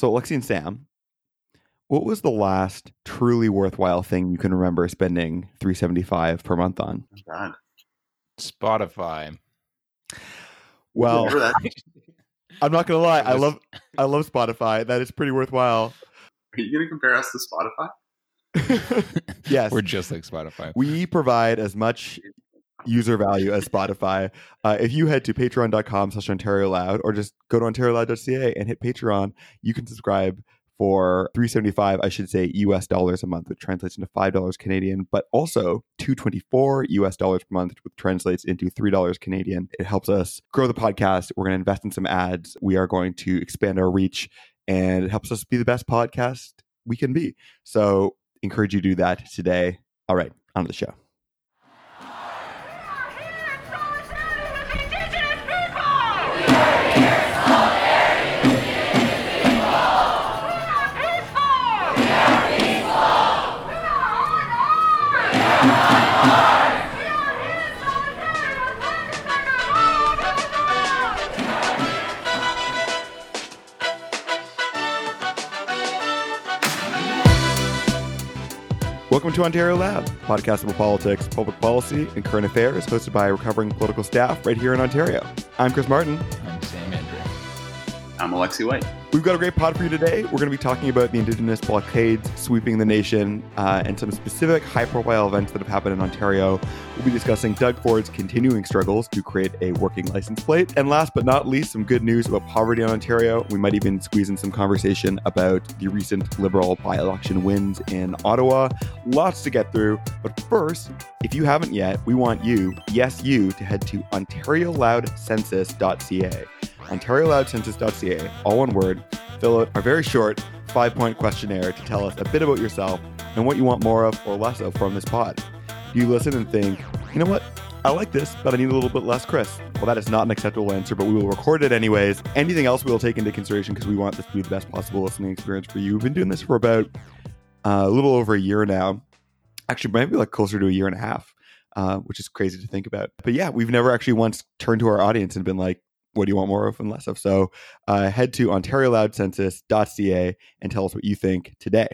So, Lexi and Sam, what was the last truly worthwhile thing you can remember spending 375 per month on? Oh, God. Spotify. Well, I'm not gonna lie. I love I love Spotify. That is pretty worthwhile. Are you going to compare us to Spotify? yes, We're just like Spotify. we provide as much user value as Spotify. Uh, if you head to patreon.com slash Ontario Loud or just go to OntarioLoud.ca and hit Patreon, you can subscribe for 375 I should say US dollars a month, which translates into $5 Canadian, but also 224 US dollars per month, which translates into $3 Canadian. It helps us grow the podcast. We're going to invest in some ads. We are going to expand our reach and it helps us be the best podcast we can be. So encourage you to do that today. All right, on to the show. Welcome to Ontario Loud, podcast about politics, public policy, and current affairs, hosted by recovering political staff right here in Ontario. I'm Chris Martin. I'm Sam Andrew. I'm Alexi White. We've got a great pod for you today. We're going to be talking about the Indigenous blockades sweeping the nation uh, and some specific high profile events that have happened in Ontario. We'll be discussing Doug Ford's continuing struggles to create a working license plate. And last but not least, some good news about poverty in Ontario. We might even squeeze in some conversation about the recent Liberal by election wins in Ottawa. Lots to get through. But first, if you haven't yet, we want you, yes, you, to head to OntarioLoudCensus.ca. OntarioLoudCensus.ca, all one word. Fill out our very short five point questionnaire to tell us a bit about yourself and what you want more of or less of from this pod. Do you listen and think, you know what? I like this, but I need a little bit less Chris. Well, that is not an acceptable answer, but we will record it anyways. Anything else we will take into consideration because we want this to be the best possible listening experience for you. We've been doing this for about uh, a little over a year now. Actually, maybe like closer to a year and a half, uh, which is crazy to think about. But yeah, we've never actually once turned to our audience and been like, what do you want more of and less of? So uh, head to OntarioLoudCensus.ca and tell us what you think today.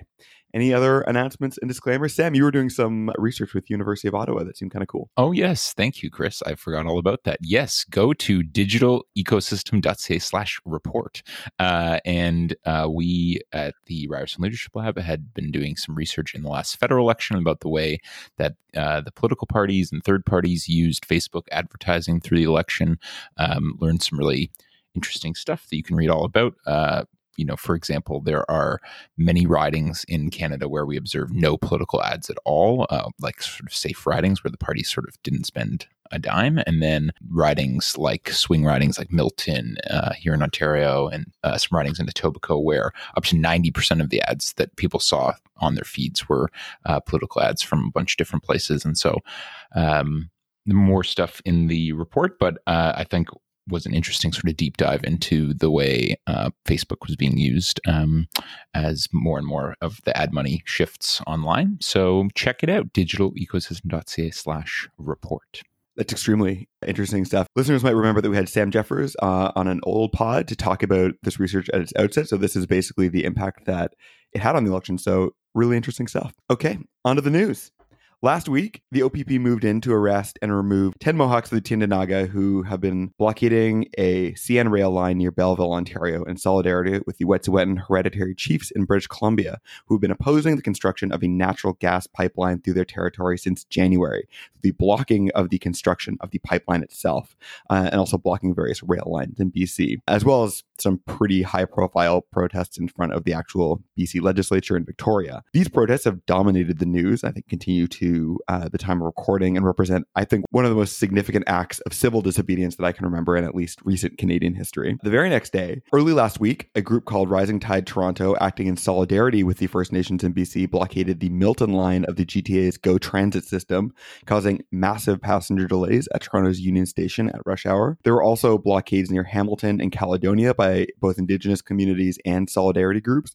Any other announcements and disclaimers? Sam, you were doing some research with University of Ottawa that seemed kind of cool. Oh, yes. Thank you, Chris. I forgot all about that. Yes, go to digitalecosystem.ca slash report. Uh, and uh, we at the Ryerson Leadership Lab had been doing some research in the last federal election about the way that uh, the political parties and third parties used Facebook advertising through the election. Um, learned some really interesting stuff that you can read all about. Uh, you know, for example, there are many ridings in Canada where we observe no political ads at all, uh, like sort of safe ridings where the parties sort of didn't spend a dime, and then ridings like swing ridings like Milton uh, here in Ontario, and uh, some ridings in Etobicoke where up to ninety percent of the ads that people saw on their feeds were uh, political ads from a bunch of different places, and so um, more stuff in the report, but uh, I think was an interesting sort of deep dive into the way uh, Facebook was being used um, as more and more of the ad money shifts online. So check it out, digitalecosystem.ca slash report. That's extremely interesting stuff. Listeners might remember that we had Sam Jeffers uh, on an old pod to talk about this research at its outset. So this is basically the impact that it had on the election. So really interesting stuff. Okay, on to the news. Last week, the OPP moved in to arrest and remove 10 Mohawks of the Tyendinaga who have been blockading a CN rail line near Belleville, Ontario, in solidarity with the Wet'suwet'en hereditary chiefs in British Columbia, who have been opposing the construction of a natural gas pipeline through their territory since January, the blocking of the construction of the pipeline itself, uh, and also blocking various rail lines in BC, as well as some pretty high profile protests in front of the actual BC legislature in Victoria. These protests have dominated the news, I think continue to uh, the time of recording and represent, I think, one of the most significant acts of civil disobedience that I can remember in at least recent Canadian history. The very next day, early last week, a group called Rising Tide Toronto, acting in solidarity with the First Nations in BC, blockaded the Milton line of the GTA's GO Transit system, causing massive passenger delays at Toronto's Union Station at rush hour. There were also blockades near Hamilton and Caledonia by both Indigenous communities and solidarity groups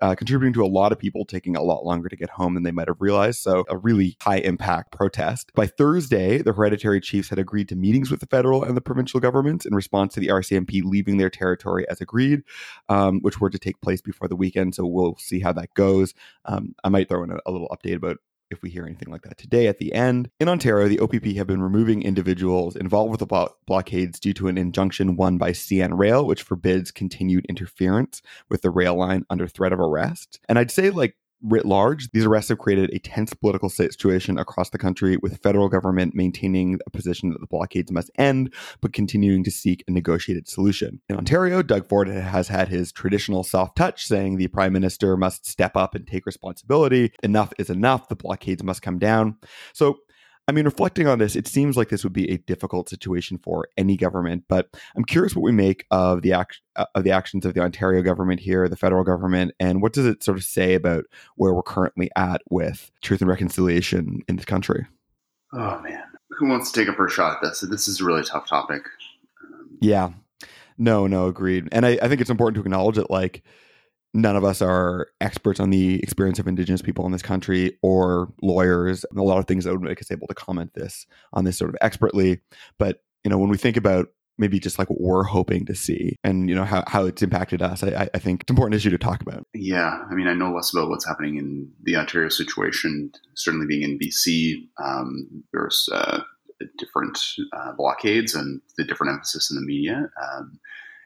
uh, contributing to a lot of people taking a lot longer to get home than they might have realized. So, a really high impact protest. By Thursday, the hereditary chiefs had agreed to meetings with the federal and the provincial governments in response to the RCMP leaving their territory as agreed, um, which were to take place before the weekend. So, we'll see how that goes. Um, I might throw in a, a little update about if we hear anything like that today at the end. In Ontario, the OPP have been removing individuals involved with the blo- blockades due to an injunction won by CN Rail, which forbids continued interference with the rail line under threat of arrest. And I'd say, like, writ large, these arrests have created a tense political situation across the country, with federal government maintaining a position that the blockades must end, but continuing to seek a negotiated solution. In Ontario, Doug Ford has had his traditional soft touch, saying the prime minister must step up and take responsibility. Enough is enough. The blockades must come down. So I mean, reflecting on this, it seems like this would be a difficult situation for any government. But I'm curious what we make of the act- uh, of the actions of the Ontario government here, the federal government, and what does it sort of say about where we're currently at with truth and reconciliation in this country? Oh man, who wants to take a first shot at this? This is a really tough topic. Um, yeah, no, no, agreed. And I, I think it's important to acknowledge that, like none of us are experts on the experience of indigenous people in this country or lawyers. And a lot of things that would make us able to comment this on this sort of expertly. But you know when we think about maybe just like what we're hoping to see and you know how, how it's impacted us I, I think it's an important issue to talk about. Yeah. I mean i know less about what's happening in the ontario situation certainly being in bc um, there's uh, different uh, blockades and the different emphasis in the media. Um,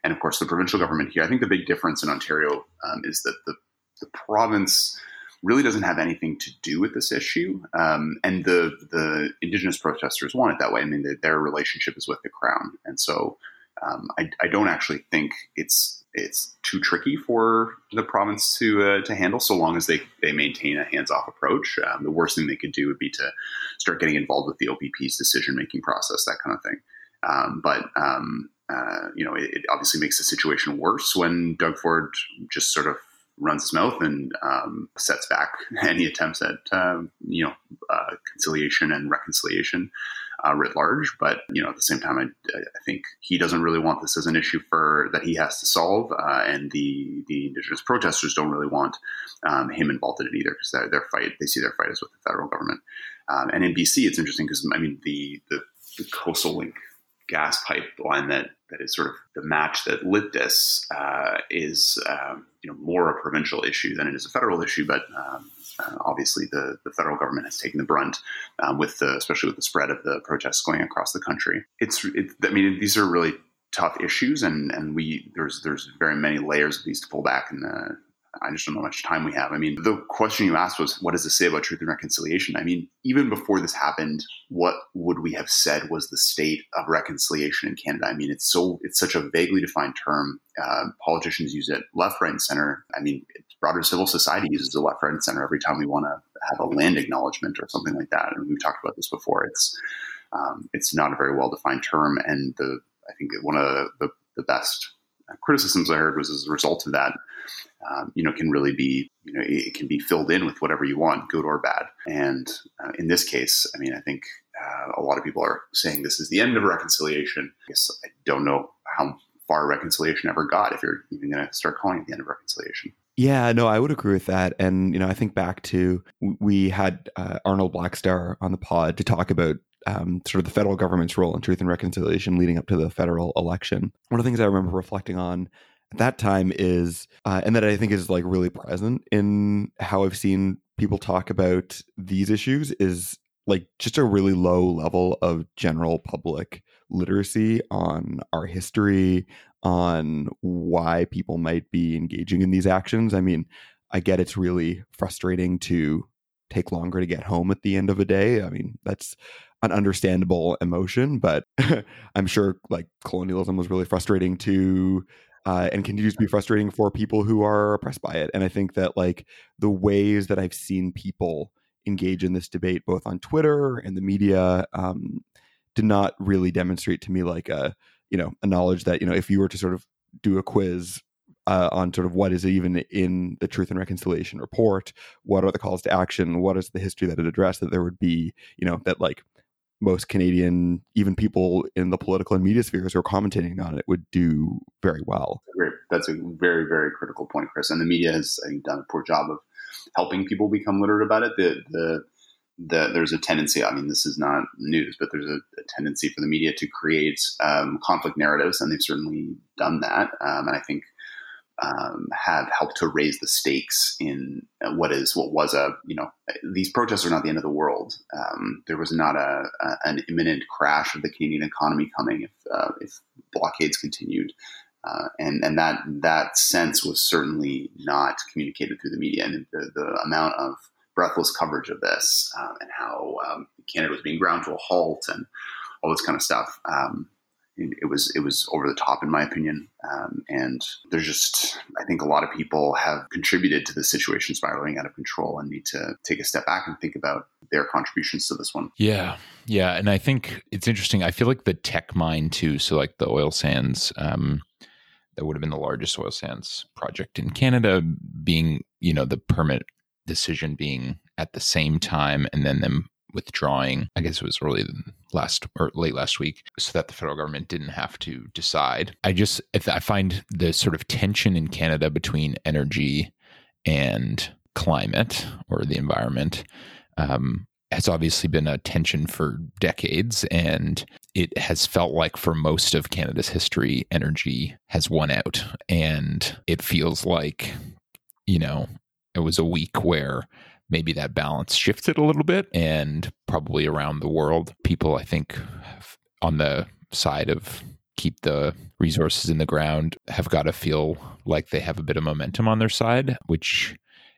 and of course the provincial government here. I think the big difference in Ontario um, is that the, the province really doesn't have anything to do with this issue, um, and the the Indigenous protesters want it that way. I mean, the, their relationship is with the Crown, and so um, I, I, don't actually think it's it's too tricky for the province to uh, to handle, so long as they they maintain a hands off approach. Um, the worst thing they could do would be to start getting involved with the OPP's decision making process, that kind of thing. Um, but um, uh, you know, it, it, obviously makes the situation worse when Doug Ford just sort of runs his mouth and um, sets back any attempts at um, you know uh, conciliation and reconciliation uh, writ large. But you know, at the same time, I, I, think he doesn't really want this as an issue for that he has to solve, uh, and the the indigenous protesters don't really want um, him involved in it either because their, their fight they see their fight as with the federal government. Um, and in BC, it's interesting because I mean the, the the coastal link gas pipeline that that is sort of the match that lit this uh, is um, you know more a provincial issue than it is a federal issue, but um, uh, obviously the, the federal government has taken the brunt um, with the especially with the spread of the protests going across the country. It's it, I mean these are really tough issues and and we there's there's very many layers of these to pull back in the I just don't know how much time we have. I mean, the question you asked was, what does this say about truth and reconciliation? I mean, even before this happened, what would we have said was the state of reconciliation in Canada? I mean, it's so it's such a vaguely defined term. Uh, politicians use it left, right, and center. I mean, broader civil society uses the left, right, and center every time we want to have a land acknowledgement or something like that. And we've talked about this before. It's um, it's not a very well defined term, and the I think one of the, the best criticisms I heard was as a result of that, um, you know, can really be, you know, it can be filled in with whatever you want, good or bad. And uh, in this case, I mean, I think uh, a lot of people are saying this is the end of reconciliation. I guess I don't know how far reconciliation ever got if you're even going to start calling it the end of reconciliation. Yeah, no, I would agree with that. And, you know, I think back to we had uh, Arnold Blackstar on the pod to talk about um, sort of the federal government's role in truth and reconciliation leading up to the federal election. One of the things I remember reflecting on at that time is, uh, and that I think is like really present in how I've seen people talk about these issues, is like just a really low level of general public literacy on our history, on why people might be engaging in these actions. I mean, I get it's really frustrating to take longer to get home at the end of a day. I mean, that's an understandable emotion, but I'm sure like colonialism was really frustrating to uh, and continues to be frustrating for people who are oppressed by it. And I think that like the ways that I've seen people engage in this debate, both on Twitter and the media, um, did not really demonstrate to me like a you know a knowledge that you know if you were to sort of do a quiz uh, on sort of what is even in the Truth and Reconciliation report, what are the calls to action, what is the history that it addressed, that there would be you know that like most Canadian, even people in the political and media spheres who are commentating on it, would do very well. That's a very, very critical point, Chris. And the media has, I think, done a poor job of helping people become literate about it. The, the, the, there's a tendency, I mean, this is not news, but there's a, a tendency for the media to create um, conflict narratives, and they've certainly done that. Um, and I think um, have helped to raise the stakes in what is what was a you know these protests are not the end of the world. Um, there was not a, a, an imminent crash of the Canadian economy coming if uh, if blockades continued, uh, and and that that sense was certainly not communicated through the media, and the, the amount of breathless coverage of this uh, and how um, Canada was being ground to a halt and all this kind of stuff. Um, it was it was over the top in my opinion. Um, and there's just i think a lot of people have contributed to the situation spiraling out of control and need to take a step back and think about their contributions to this one. Yeah. Yeah. And i think it's interesting. I feel like the Teck mine too. So like the oil sands um, that would have been the largest oil sands project in canada being you know the permit decision being at the same time and then them withdrawing. I guess it was early last or late last week, so that the federal government didn't have to decide. I just I find the sort of tension in Canada between energy and climate or the environment um, has obviously been a tension for decades, and it has felt like for most of Canada's history, energy has won out, and it feels like you know it was a week where maybe that balance shifted a little bit. And probably around the world people i think on the side of keep the resources in the ground have got to feel like they have a bit of momentum on their side which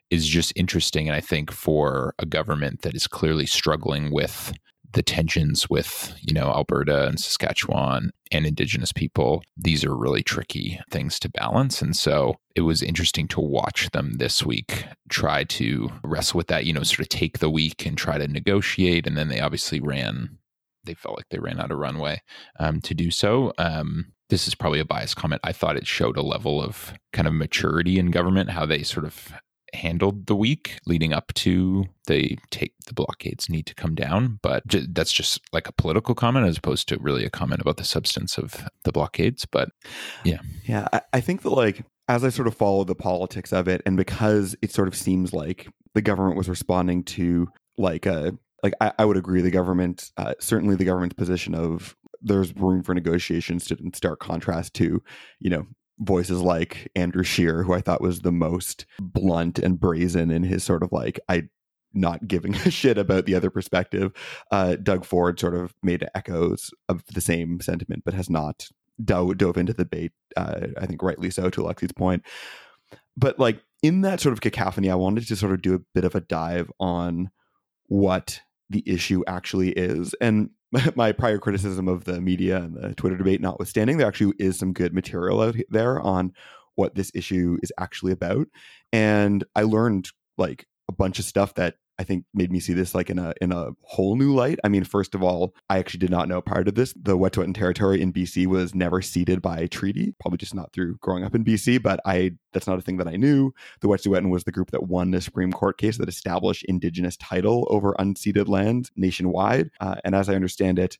is just interesting and i think for a government that is clearly struggling with the tensions with you know Alberta and Saskatchewan and indigenous people these are really tricky things to balance. And so it was interesting to watch them this week try to wrestle with that you know sort of take the week and try to negotiate. And then they obviously ran they felt like they ran out of runway um, to do so. Um, this is probably a biased comment. I thought it showed a level of kind of maturity in government, how they sort of handled the week leading up to the take the blockades need to come down but j- that's just like a political comment as opposed to really a comment about the substance of the blockades but yeah. Yeah I, I think that like as i sort of follow the politics of it and because it sort of seems like the government was responding to like a like I, I would agree the government uh, certainly the government's position of there's room for negotiations to in stark contrast to you know voices like Andrew Scheer, who I thought was the most blunt and brazen in his sort of like, I not giving a shit about the other perspective. Uh, Doug Ford sort of made echoes of the same sentiment, but has not dove, dove into the debate. Uh, I think rightly so, to Alexi's point. But like in that sort of cacophony, I wanted to sort of do a bit of a dive on what the issue actually is. And my prior criticism of the media and the Twitter debate notwithstanding, there actually is some good material out there on what this issue is actually about. And I learned like a bunch of stuff that I think made me see this like in a in a whole new light. I mean, first of all, I actually did not know prior to this the Wet'suwet'en territory in BC was never ceded by treaty, probably just not through growing up in BC, but I that's not a thing that I knew. The Wet'suwet'en was the group that won the Supreme Court case that established indigenous title over unceded land nationwide, uh, and as I understand it,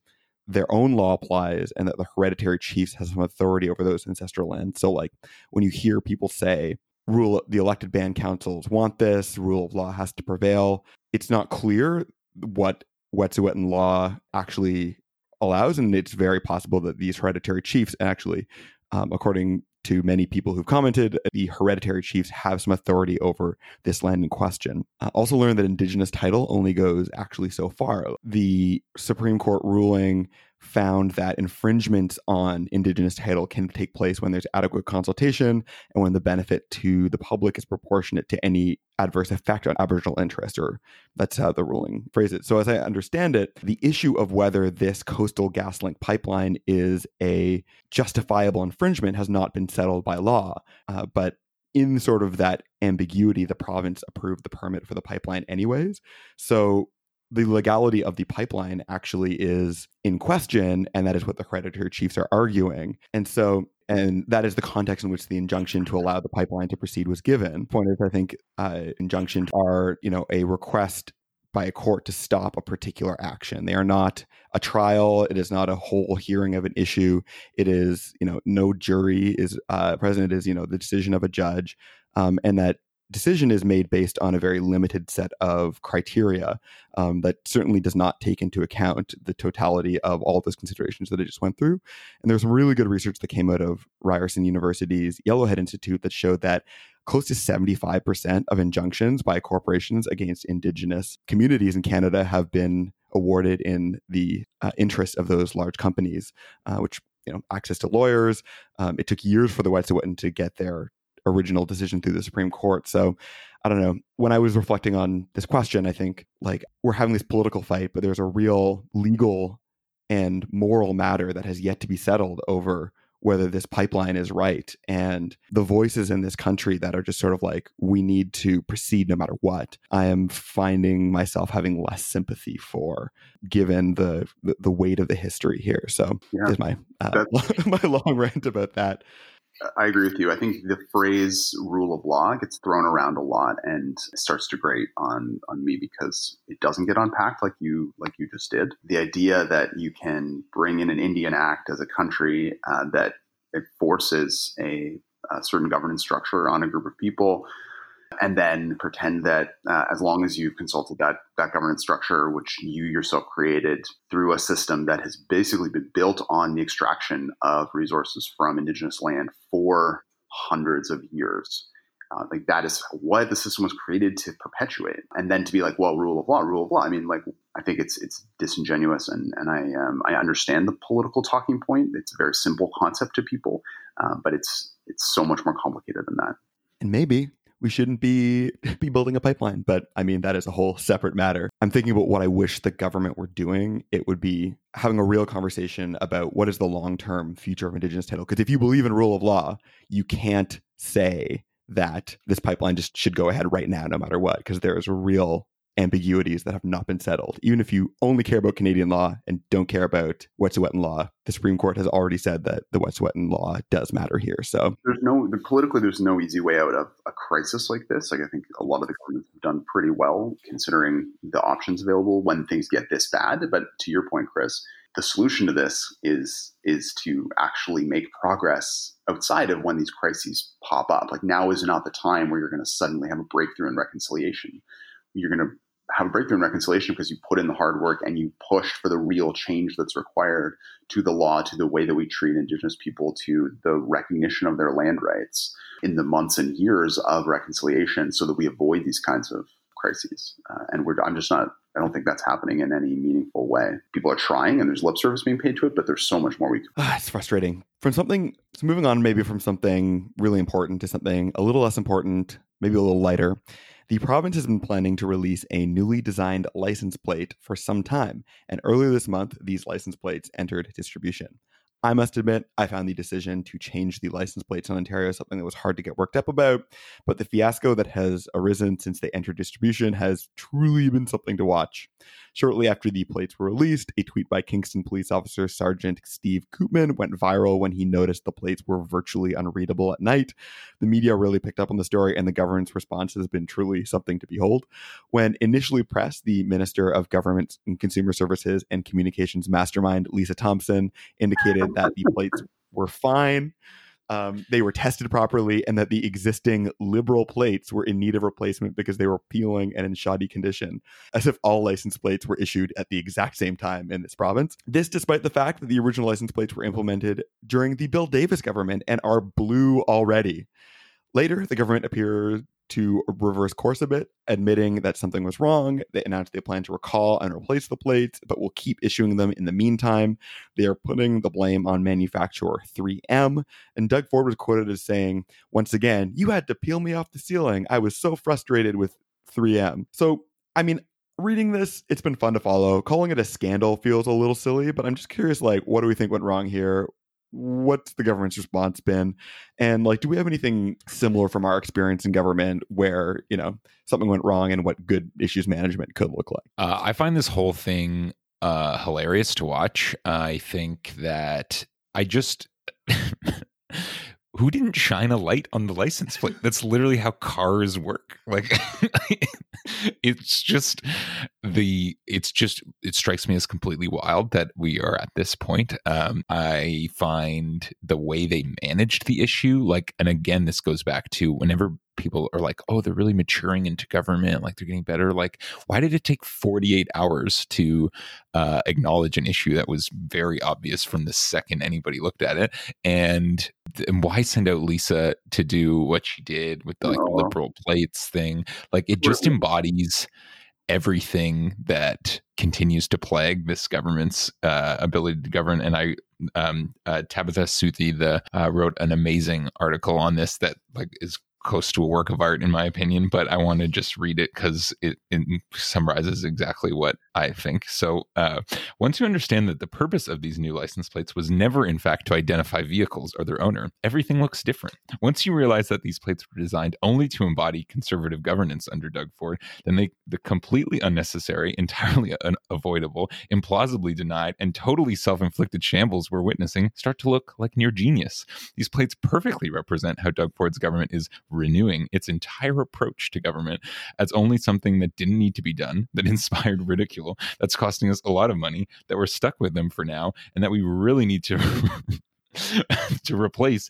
their own law applies and that the hereditary chiefs has some authority over those ancestral lands. So like when you hear people say rule the elected band councils want this rule of law has to prevail. It's not clear what wet'suwet'en law actually allows and it's very possible that these hereditary chiefs actually um, according to many people who've commented the hereditary chiefs have some authority over this land in question. Uh, also learned that indigenous title only goes actually so far. The supreme court ruling found that infringements on indigenous title can take place when there's adequate consultation and when the benefit to the public is proportionate to any adverse effect on aboriginal interest or that's how the ruling phrases it. So as i understand it the issue of whether this Coastal GasLink pipeline is a justifiable infringement has not been settled by law uh, but in sort of that ambiguity the province approved the permit for the pipeline anyways. So the legality of the pipeline actually is in question, and that is what the hereditary chiefs are arguing. And so, and that is the context in which the injunction to allow the pipeline to proceed was given. Point is, I think, uh, injunctions are, you know, a request by a court to stop a particular action. They are not a trial. It is not a whole hearing of an issue. It is, you know, no jury is uh, present. It is, you know, the decision of a judge, um, and that decision is made based on a very limited set of criteria um, that certainly does not take into account the totality of all those considerations that I just went through. And there's some really good research that came out of Ryerson University's Yellowhead Institute that showed that close to 75% of injunctions by corporations against Indigenous communities in Canada have been awarded in the uh, interest of those large companies, uh, which you know access to lawyers. Um, it took years for the Wet'suwet'en to get their original decision through the Supreme Court. So I don't know. When I was reflecting on this question, I think like we're having this political fight, but there's a real legal and moral matter that has yet to be settled over whether this pipeline is right. And the voices in this country that are just sort of like, we need to proceed no matter what, I am finding myself having less sympathy for given the the, the weight of the history here. So yeah, is my uh, my long rant about that. I agree with you. I think the phrase rule of law gets thrown around a lot and starts to grate on on me because it doesn't get unpacked like you like you just did. The idea that you can bring in an Indian Act as a country uh, that it forces a, a certain governance structure on a group of people and then pretend that uh, as long as you've consulted that that governance structure, which you yourself created through a system that has basically been built on the extraction of resources from indigenous land for hundreds of years. Uh, like that is what the system was created to perpetuate, and then to be like, well, rule of law, rule of law. I mean, like, I think it's it's disingenuous, and and I um, I understand the political talking point. It's a very simple concept to people, uh, but it's it's so much more complicated than that. And maybe we shouldn't be be building a pipeline. But I mean, that is a whole separate matter. I'm thinking about what I wish the government were doing. It would be having a real conversation about what is the long term future of Indigenous title. Because if you believe in rule of law, you can't say that this pipeline just should go ahead right now, no matter what, because there is a real ambiguities that have not been settled. Even if you only care about Canadian law and don't care about Wet'suwet'en law, the Supreme Court has already said that the Wet'suwet'en law does matter here. So there's no politically there's no easy way out of a crisis like this. Like I think a lot of the governments have done pretty well considering the options available when things get this bad. But to your point, Chris, the solution to this is is to actually make progress outside of when these crises pop up. Like now is not the time where you're going to suddenly have a breakthrough in reconciliation. You're going to have a breakthrough in reconciliation because you put in the hard work and you push for the real change that's required to the law, to the way that we treat Indigenous people, to the recognition of their land rights in the months and years of reconciliation so that we avoid these kinds of crises. Uh, and we're, I'm just not, I don't think that's happening in any meaningful way. People are trying and there's lip service being paid to it, but there's so much more we can. Ah, it's frustrating. From something, so moving on maybe from something really important to something a little less important, maybe a little lighter. The province has been planning to release a newly designed license plate for some time, and earlier this month, these license plates entered distribution. I must admit, I found the decision to change the license plates in Ontario something that was hard to get worked up about, but the fiasco that has arisen since they entered distribution has truly been something to watch. Shortly after the plates were released, a tweet by Kingston police officer Sergeant Steve Koopman went viral when he noticed the plates were virtually unreadable at night. The media really picked up on the story, and the government's response has been truly something to behold. When initially pressed, the Minister of Government and Consumer Services and Communications Mastermind, Lisa Thompson, indicated that the plates were fine um, they were tested properly and that the existing liberal plates were in need of replacement because they were peeling and in shoddy condition, as if all license plates were issued at the exact same time in this province. This, despite the fact that the original license plates were implemented during the Bill Davis government and are blue already. Later, the government appeared to reverse course a bit, admitting that something was wrong. They announced they plan to recall and replace the plates, but will keep issuing them in the meantime. They are putting the blame on manufacturer 3M. And Doug Ford was quoted as saying, Once again, you had to peel me off the ceiling. I was so frustrated with 3M. So, I mean, reading this, it's been fun to follow. Calling it a scandal feels a little silly, but I'm just curious like, what do we think went wrong here? What's the government's response been? And like do we have anything similar from our experience in government where you know something went wrong and what good issues management could look like? Uh, i find this whole thing uh, hilarious to watch. I think that i just who didn't shine a light on the license plate? That's literally how cars work. Like it's just the it's just it strikes me as completely wild that we are at this point. Um, I find the way they managed the issue, like, and again, this goes back to whenever people are like, oh, they're really maturing into government, like they're getting better. Like, why did it take 48 hours to uh, acknowledge an issue that was very obvious from the second anybody looked at it? And, and why send out Lisa to do what she did with the like, oh. liberal plates thing? Like, it just embodies everything that continues to plague this government's uh, ability to govern. And I, um, uh, Tabatha Southey, the uh, wrote an amazing article on this that like is close to a work of art in my opinion but i want to just read it because it, it, summarizes exactly what i think. So uh, once you understand that the purpose of these new license plates was never in fact to identify vehicles or their owner everything looks different. Once you realize that these plates were designed only to embody conservative governance under doug ford then they the completely unnecessary entirely unavoidable implausibly denied and totally self-inflicted shambles we're witnessing start to look like near genius. These plates perfectly represent how doug ford's government is renewing its entire approach to government as only something that didn't need to be done, that inspired ridicule, that's costing us a lot of money, that we're stuck with them for now, and that we really need to to replace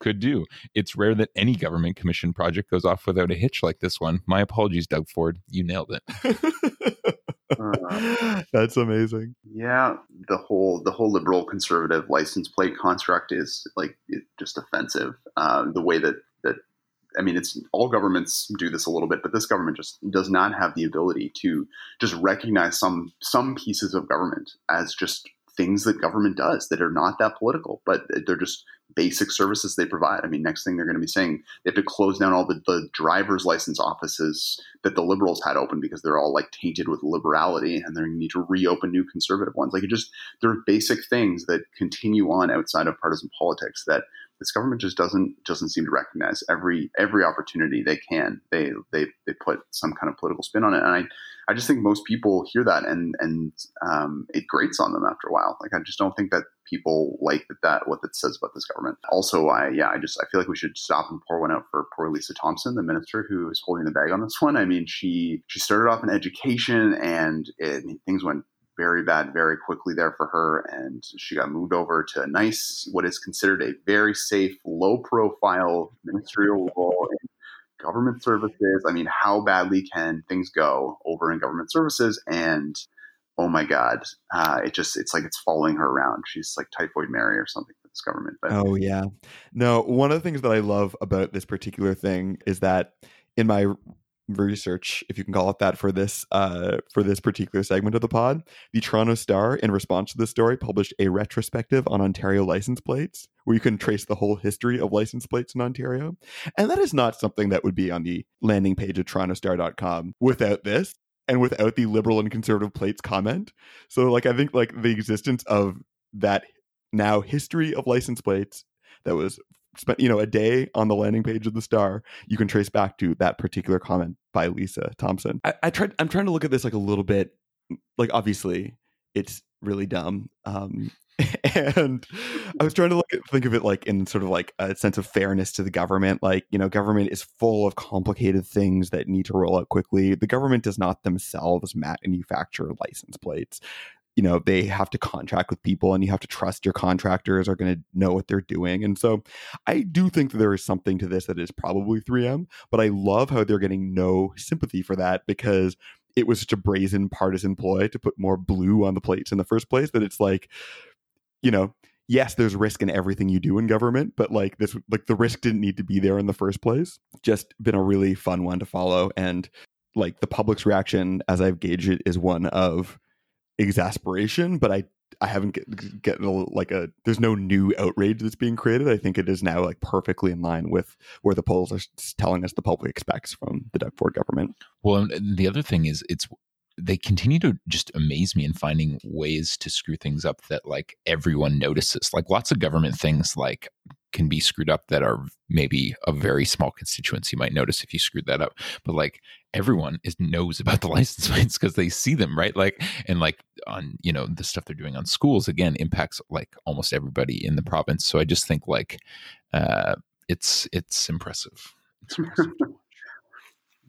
could do. It's rare that any government commission project goes off without a hitch like this one. My apologies, Doug Ford. You nailed it. uh, That's amazing. Yeah, the whole the whole liberal conservative license plate construct is like just offensive. Uh, the way that that I mean, it's all governments do this a little bit, but this government just does not have the ability to just recognize some some pieces of government as just things that government does that are not that political, but they're just basic services they provide. I mean, next thing they're going to be saying they have to close down all the, the driver's license offices that the liberals had open because they're all like tainted with liberality, and they're going to need to reopen new conservative ones. Like it just there are basic things that continue on outside of partisan politics that this government just doesn't doesn't seem to recognize every every opportunity they can. They they they put some kind of political spin on it, and I I just think most people hear that and and um, it grates on them after a while. Like I just don't think that people like that, that what that says about this government. Also, I yeah, I just I feel like we should stop and pour one out for poor Lisa Thompson, the minister who is holding the bag on this one. I mean, she she started off in education and it, things went very bad very quickly there for her. And she got moved over to a nice, what is considered a very safe, low profile ministerial role in government services. I mean, how badly can things go over in government services? And oh my God, uh, it just, it's like it's following her around. She's like Typhoid Mary or something for this government. But oh, yeah. No, one of the things that I love about this particular thing is that in my research, if you can call it that, for this uh, for this particular segment of the pod. The Toronto Star, in response to this story, published a retrospective on Ontario license plates, where you can trace the whole history of license plates in Ontario. And that is not something that would be on the landing page of TorontoStar.com without this and without the liberal and conservative plates comment. So, like, I think like the existence of that now history of license plates that was spent you know a day on the landing page of the star you can trace back to that particular comment by lisa thompson. I, I tried i'm trying to look at this like a little bit like obviously it's really dumb um and i was trying to look at, think of it like in sort of like a sense of fairness to the government like you know government is full of complicated things that need to roll out quickly. The government does not themselves manufacture license plates you know they have to contract with people and you have to trust your contractors are going to know what they're doing. And so i do think that there is something to this that is probably 3m but i love how they're getting no sympathy for that because it was such a brazen partisan ploy to put more blue on the plates in the first place that it's like you know yes there's risk in everything you do in government but like this like the risk didn't need to be there in the first place. Just been a really fun one to follow and like the public's reaction as i've gauged it is one of exasperation, but I I haven't get, get like a there's no new outrage that's being created. I think it is now like perfectly in line with where the polls are telling us the public expects from the Doug Ford government. Well, the other thing is it's they continue to just amaze me in finding ways to screw things up that like everyone notices. Like lots of government things like can be screwed up that are maybe a very small constituency might notice if you screwed that up. But like everyone is knows about the license plates because they see them right? Like and like on you know the stuff they're doing on schools again impacts like almost everybody in the province. So i just think like uh it's it's impressive, it's impressive.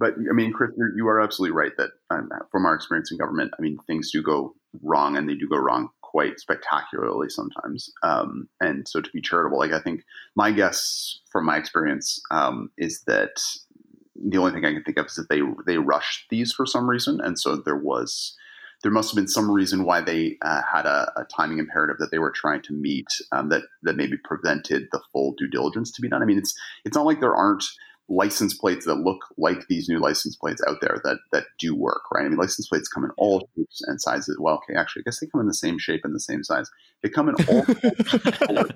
But I mean, Chris, you are absolutely right that um, from our experience in government, I mean, things do go wrong and they do go wrong quite spectacularly sometimes. Um, and so to be charitable, like I think my guess from my experience um, is that the only thing I can think of is that they they rushed these for some reason, and so there was there must have been some reason why they uh, had a, a, timing imperative that they were trying to meet um, that that maybe prevented the full due diligence to be done. I mean, it's it's not like there aren't license plates that look like these new license plates out there that that do work, right? I mean, license plates come in all shapes and sizes. Well, okay, actually, I guess they come in the same shape and the same size. They come in all.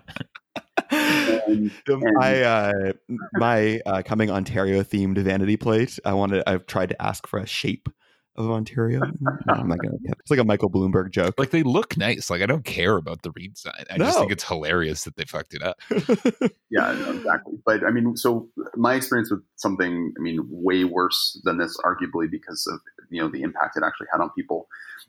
and, and, my uh, my uh, coming Ontario themed vanity plate. I wanted. I've tried to ask for a shape of Ontario. I'm not gonna. It's like a Michael Bloomberg joke. Like they look nice. Like I don't care about the read sign. I no. just think it's hilarious that they fucked it up. yeah, exactly. But I mean, so my experience with something, I mean, way worse than this, arguably because of you know the impact it actually had on people,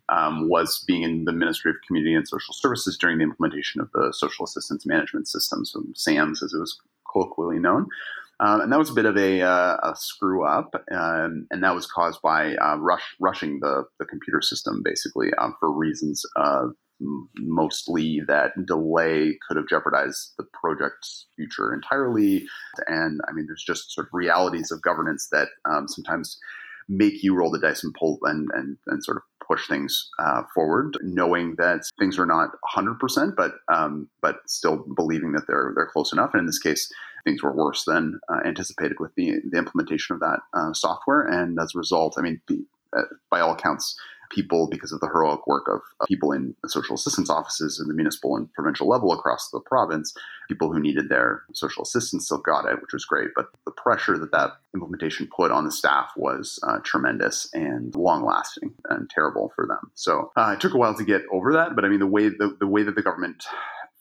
um, was being in the Ministry of Community and Social Services during the implementation of the Social Assistance Management System, so SAMS as it was colloquially known. Um, and that was a bit of a, uh, a screw up, um, and that was caused by uh, rush, rushing the, the computer system basically um, for reasons of mostly that delay could have jeopardized the project's future entirely. And I mean, there's just sort of realities of governance that um, sometimes make you roll the dice and pull and, and, and sort of push things uh, forward, knowing that things are not 100%, but um, but still believing that they're they're close enough. And in this case, things were worse than uh, anticipated with the the implementation of that uh, software. And as a result, I mean, uh, by all accounts, people because of the heroic work of, people in social assistance offices in the municipal and provincial level across the province. People who needed their social assistance still got it, which was great. But the pressure that that implementation put on the staff was uh, tremendous and long lasting and terrible for them. So uh, it took a while to get over that. But I mean, the way the, the way that the government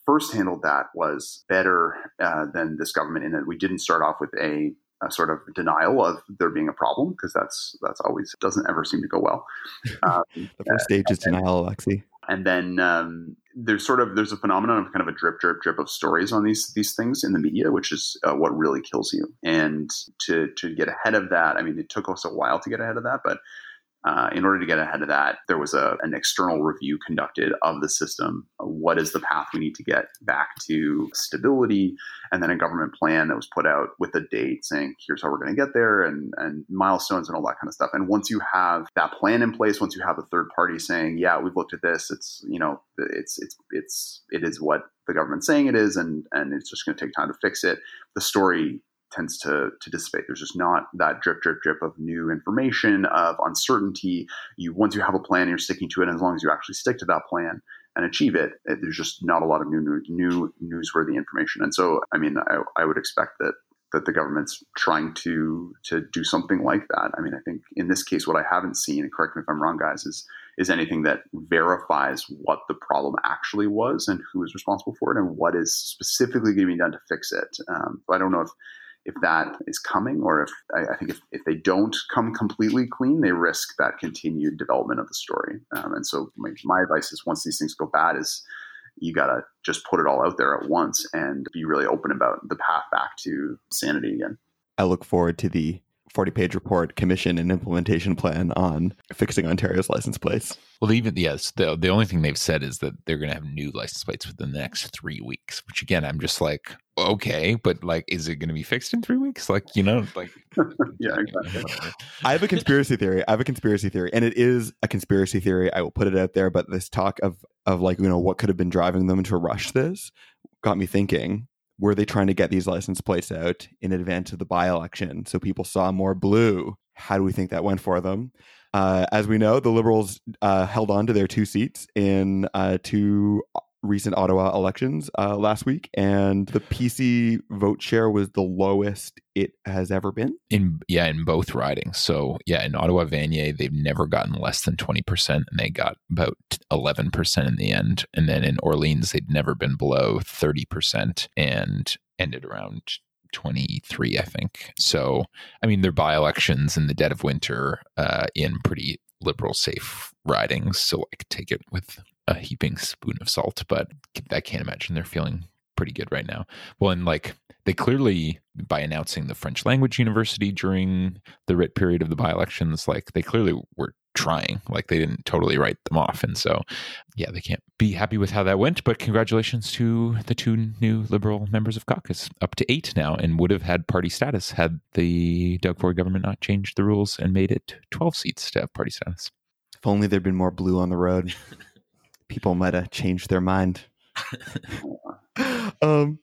first handled that was better uh, than this government in that we didn't start off with a a sort of denial of there being a problem because that's that's always doesn't ever seem to go well. Um, the first stage is denial, Alexi. And then um, there's sort of there's a phenomenon of kind of a drip drip drip of stories on these these things in the media, which is uh, what really kills you. And to to get ahead of that, I mean, it took us a while to get ahead of that, but uh, in order to get ahead of that, there was a, an external review conducted of the system. What is the path we need to get back to stability? And then a government plan that was put out with a date saying, here's how we're going to get there and, and milestones and all that kind of stuff. And once you have that plan in place, once you have a third party saying, yeah, we've looked at this, it's, you know, it's, it's, it's, it is what the government's saying it is, and, and it's just going to take time to fix it. The story tends to, to dissipate. There's just not that drip, drip, drip of new information, of uncertainty. You once you have a plan, you're sticking to it. And as long as you actually stick to that plan and achieve it, it there's just not a lot of new, new new newsworthy information. And so, I mean, I, I would expect that that the government's trying to to do something like that. I mean, I think in this case, what I haven't seen, and correct me if I'm wrong, guys, is is anything that verifies what the problem actually was and who is responsible for it and what is specifically going to be done to fix it. Um, I don't know if if that is coming, or if I, I think if, if they don't come completely clean, they risk that continued development of the story. Um, and so my, my advice is once these things go bad is you got to just put it all out there at once and be really open about the path back to sanity again. I look forward to the 40 page report, commission, and implementation plan on fixing Ontario's license plates. Well, even, yes, the, the only thing they've said is that they're going to have new license plates within the next three weeks, which again, I'm just like, okay, but like, is it going to be fixed in three weeks? Like, you know, like, yeah, exactly. I have a conspiracy theory. I have a conspiracy theory, and it is a conspiracy theory. I will put it out there, but this talk of, of like, you know, what could have been driving them to rush this got me thinking were they trying to get these license plates out in advance of the by election so people saw more blue? How do we think that went for them? Uh, as we know, the Liberals uh, held on to their two seats in uh, two recent Ottawa elections uh, last week, and the PC vote share was the lowest it has ever been. In yeah, in both ridings. So yeah, in Ottawa Vanier, they've never gotten less than twenty percent, and they got about eleven percent in the end. And then in Orleans, they'd never been below thirty percent, and ended around 23, I think. So, I mean, they're by elections in the dead of winter uh, in pretty liberal, safe ridings. So, like, take it with a heaping spoon of salt. But I can't imagine they're feeling pretty good right now. Well, and like, they clearly, by announcing the French language university during the writ period of the by elections, like, they clearly were trying. Like they didn't totally write them off. And so, yeah, they can't be happy with how that went. But congratulations to the two new Liberal members of caucus, up to eight now, and would have had party status had the Doug Ford government not changed the rules and made it 12 seats to have party status. If only there'd been more blue on the road, people might have changed their mind. um,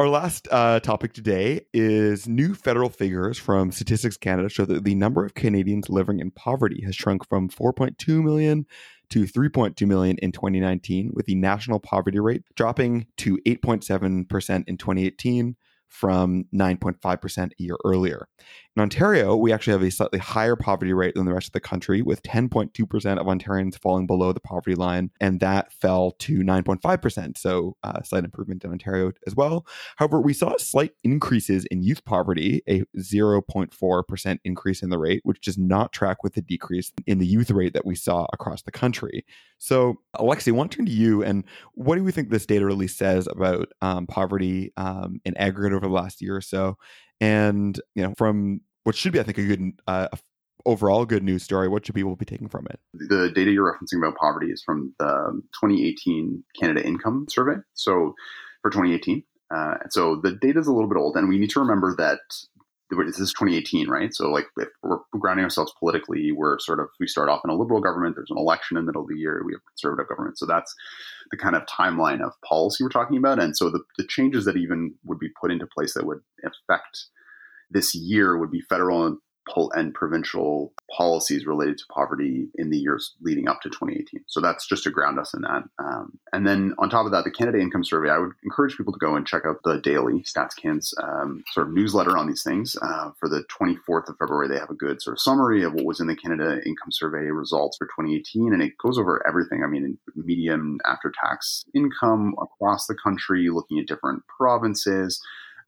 our last uh, topic today is new federal figures from Statistics Canada show that the number of Canadians living in poverty has shrunk from 4.2 million to 3.2 million in 2019, with the national poverty rate dropping to 8.7% in 2018 from 9.5% a year earlier. In Ontario, we actually have a slightly higher poverty rate than the rest of the country, with 10.2% of Ontarians falling below the poverty line, and that fell to 9.5%. So, uh, slight improvement in Ontario as well. However, we saw slight increases in youth poverty, a 0.4% increase in the rate, which does not track with the decrease in the youth rate that we saw across the country. So, Alexi, I want to turn to you, and what do we think this data really says about um, poverty um, in aggregate over the last year or so? And you know, from what should be, I think, a good uh, overall good news story. What should people be taking from it? The data you're referencing about poverty is from the 2018 Canada Income Survey. So for 2018, uh, so the data is a little bit old, and we need to remember that this is 2018, right? So like if we're grounding ourselves politically, we're sort of we start off in a liberal government. There's an election in the middle of the year. We have conservative government. So that's the kind of timeline of policy we're talking about. And so the, the changes that even would be put into place that would affect this year would be federal and and provincial policies related to poverty in the years leading up to 2018. So that's just to ground us in that. Um, and then on top of that, the Canada Income Survey, I would encourage people to go and check out the daily StatsCan's um, sort of newsletter on these things. Uh, for the 24th of February, they have a good sort of summary of what was in the Canada Income Survey results for 2018, and it goes over everything. I mean, median after tax income across the country, looking at different provinces.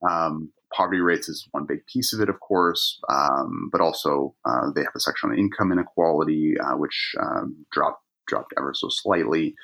Um, poverty rates is one big piece of it, of course, um, but also uh, they have a section on income inequality, uh, which um, dropped dropped ever so slightly.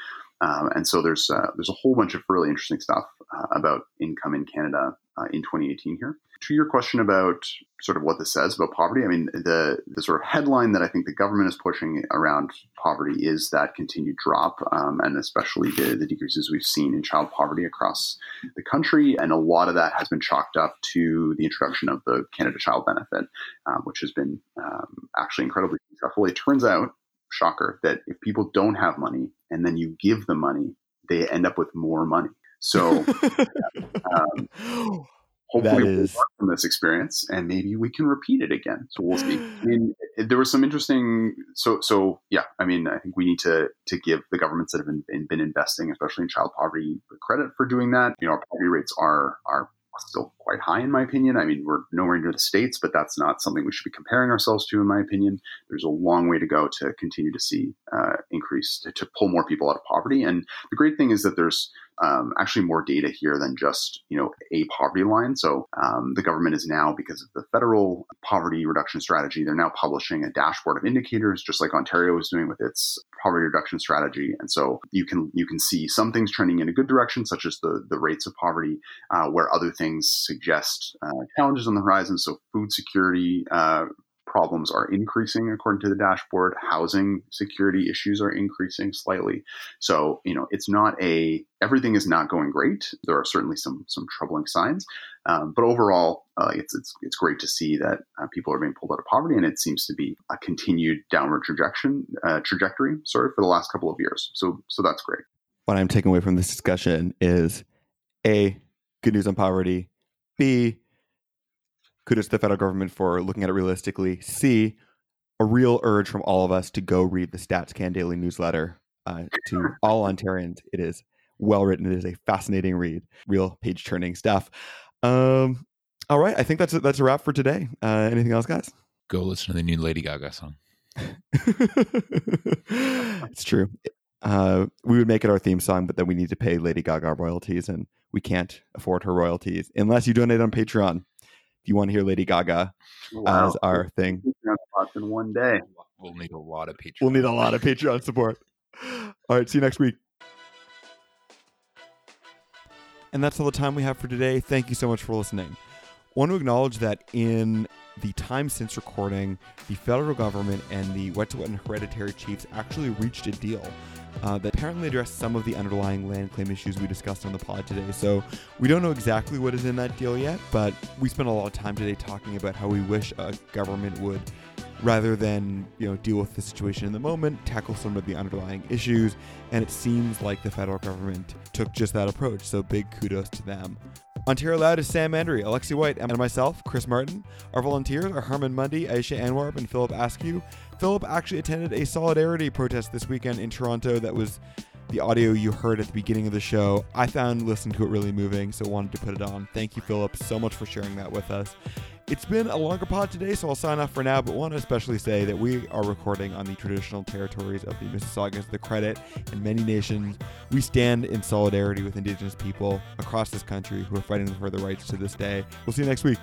Um, and so there's uh, there's a whole bunch of really interesting stuff uh, about income in Canada uh, in 2018 here. To your question about sort of what this says about poverty, I mean the the sort of headline that I think the government is pushing around poverty is that continued drop, um, and especially the, the decreases we've seen in child poverty across the country, and a lot of that has been chalked up to the introduction of the Canada Child Benefit, um, which has been um, actually incredibly successful. It turns out shocker that if people don't have money and then you give them money, they end up with more money. So um, hopefully we'll learn from this experience and maybe we can repeat it again. So we'll see. I mean, there was some interesting. So so yeah. I mean, I think we need to to give the governments that have been, been investing, especially in child poverty, credit for doing that. You know, our poverty rates are are still quite high in my opinion. I mean, we're nowhere near the states, but that's not something we should be comparing ourselves to, in my opinion. There's a long way to go to continue to see uh, increase to, to, pull more people out of poverty. And the great thing is that there's um, actually more data here than just you know a poverty line. So um, the government is now, because of the federal poverty reduction strategy, they're now publishing a dashboard of indicators, just like Ontario is doing with its poverty reduction strategy. And so you can you can see some things trending in a good direction, such as the the rates of poverty, uh, where other things suggest uh, challenges on the horizon. So food security uh, problems are increasing according to the dashboard. Housing security issues are increasing slightly. So, you know, it's not a everything is not going great. There are certainly some some troubling signs, um, but overall, uh, it's, it's it's great to see that uh, people are being pulled out of poverty, and it seems to be a continued downward. Uh, trajectory, sorry, for the last couple of years. So, so that's great. What I'm taking away from this discussion is a good news on poverty. B kudos to the federal government for looking at it realistically. C, a real urge from all of us to go read the StatsCan daily newsletter. Uh, to all Ontarians, it is well written. It is a fascinating read, real page turning stuff. Um, all right, I think that's a, that's a wrap for today. Uh, anything else, guys? Go listen to the new Lady Gaga song. it's true. Uh, we would make it our theme song, but then we need to pay Lady Gaga royalties, and we can't afford her royalties unless you donate on Patreon. If you want to hear Lady Gaga oh, Wow. as our thing, in one day. We'll need a lot of Patreon. we'll need a lot of Patreon support. All right, see you next week. And that's all the time we have for today. Thank you so much for listening. I want to acknowledge that in the time since recording, the federal government and the Wet'suwet'en hereditary chiefs actually reached a deal uh, that apparently addressed some of the underlying land claim issues we discussed on the pod today. So we don't know exactly what is in that deal yet, but we spent a lot of time today talking about how we wish a government would rather than you know deal with the situation in the moment tackle some of the underlying issues and it seems like the federal government took just that approach so big kudos to them Ontario Loud is Sam Andrey, Alexi White, and myself, Chris Martin. Our volunteers are Harmon Mundy, Aisha Anwarb, and Philip Askew. Philip actually attended a solidarity protest this weekend in Toronto that was the audio you heard at the beginning of the show. I found listening to it really moving, so wanted to put it on. Thank you, Philip, so much for sharing that with us. It's been a longer pod today, so I'll sign off for now, but want to especially say that we are recording on the traditional territories of the Mississaugas, the Credit, and many nations. We stand in solidarity with Indigenous people across this country who are fighting for their rights to this day. We'll see you next week.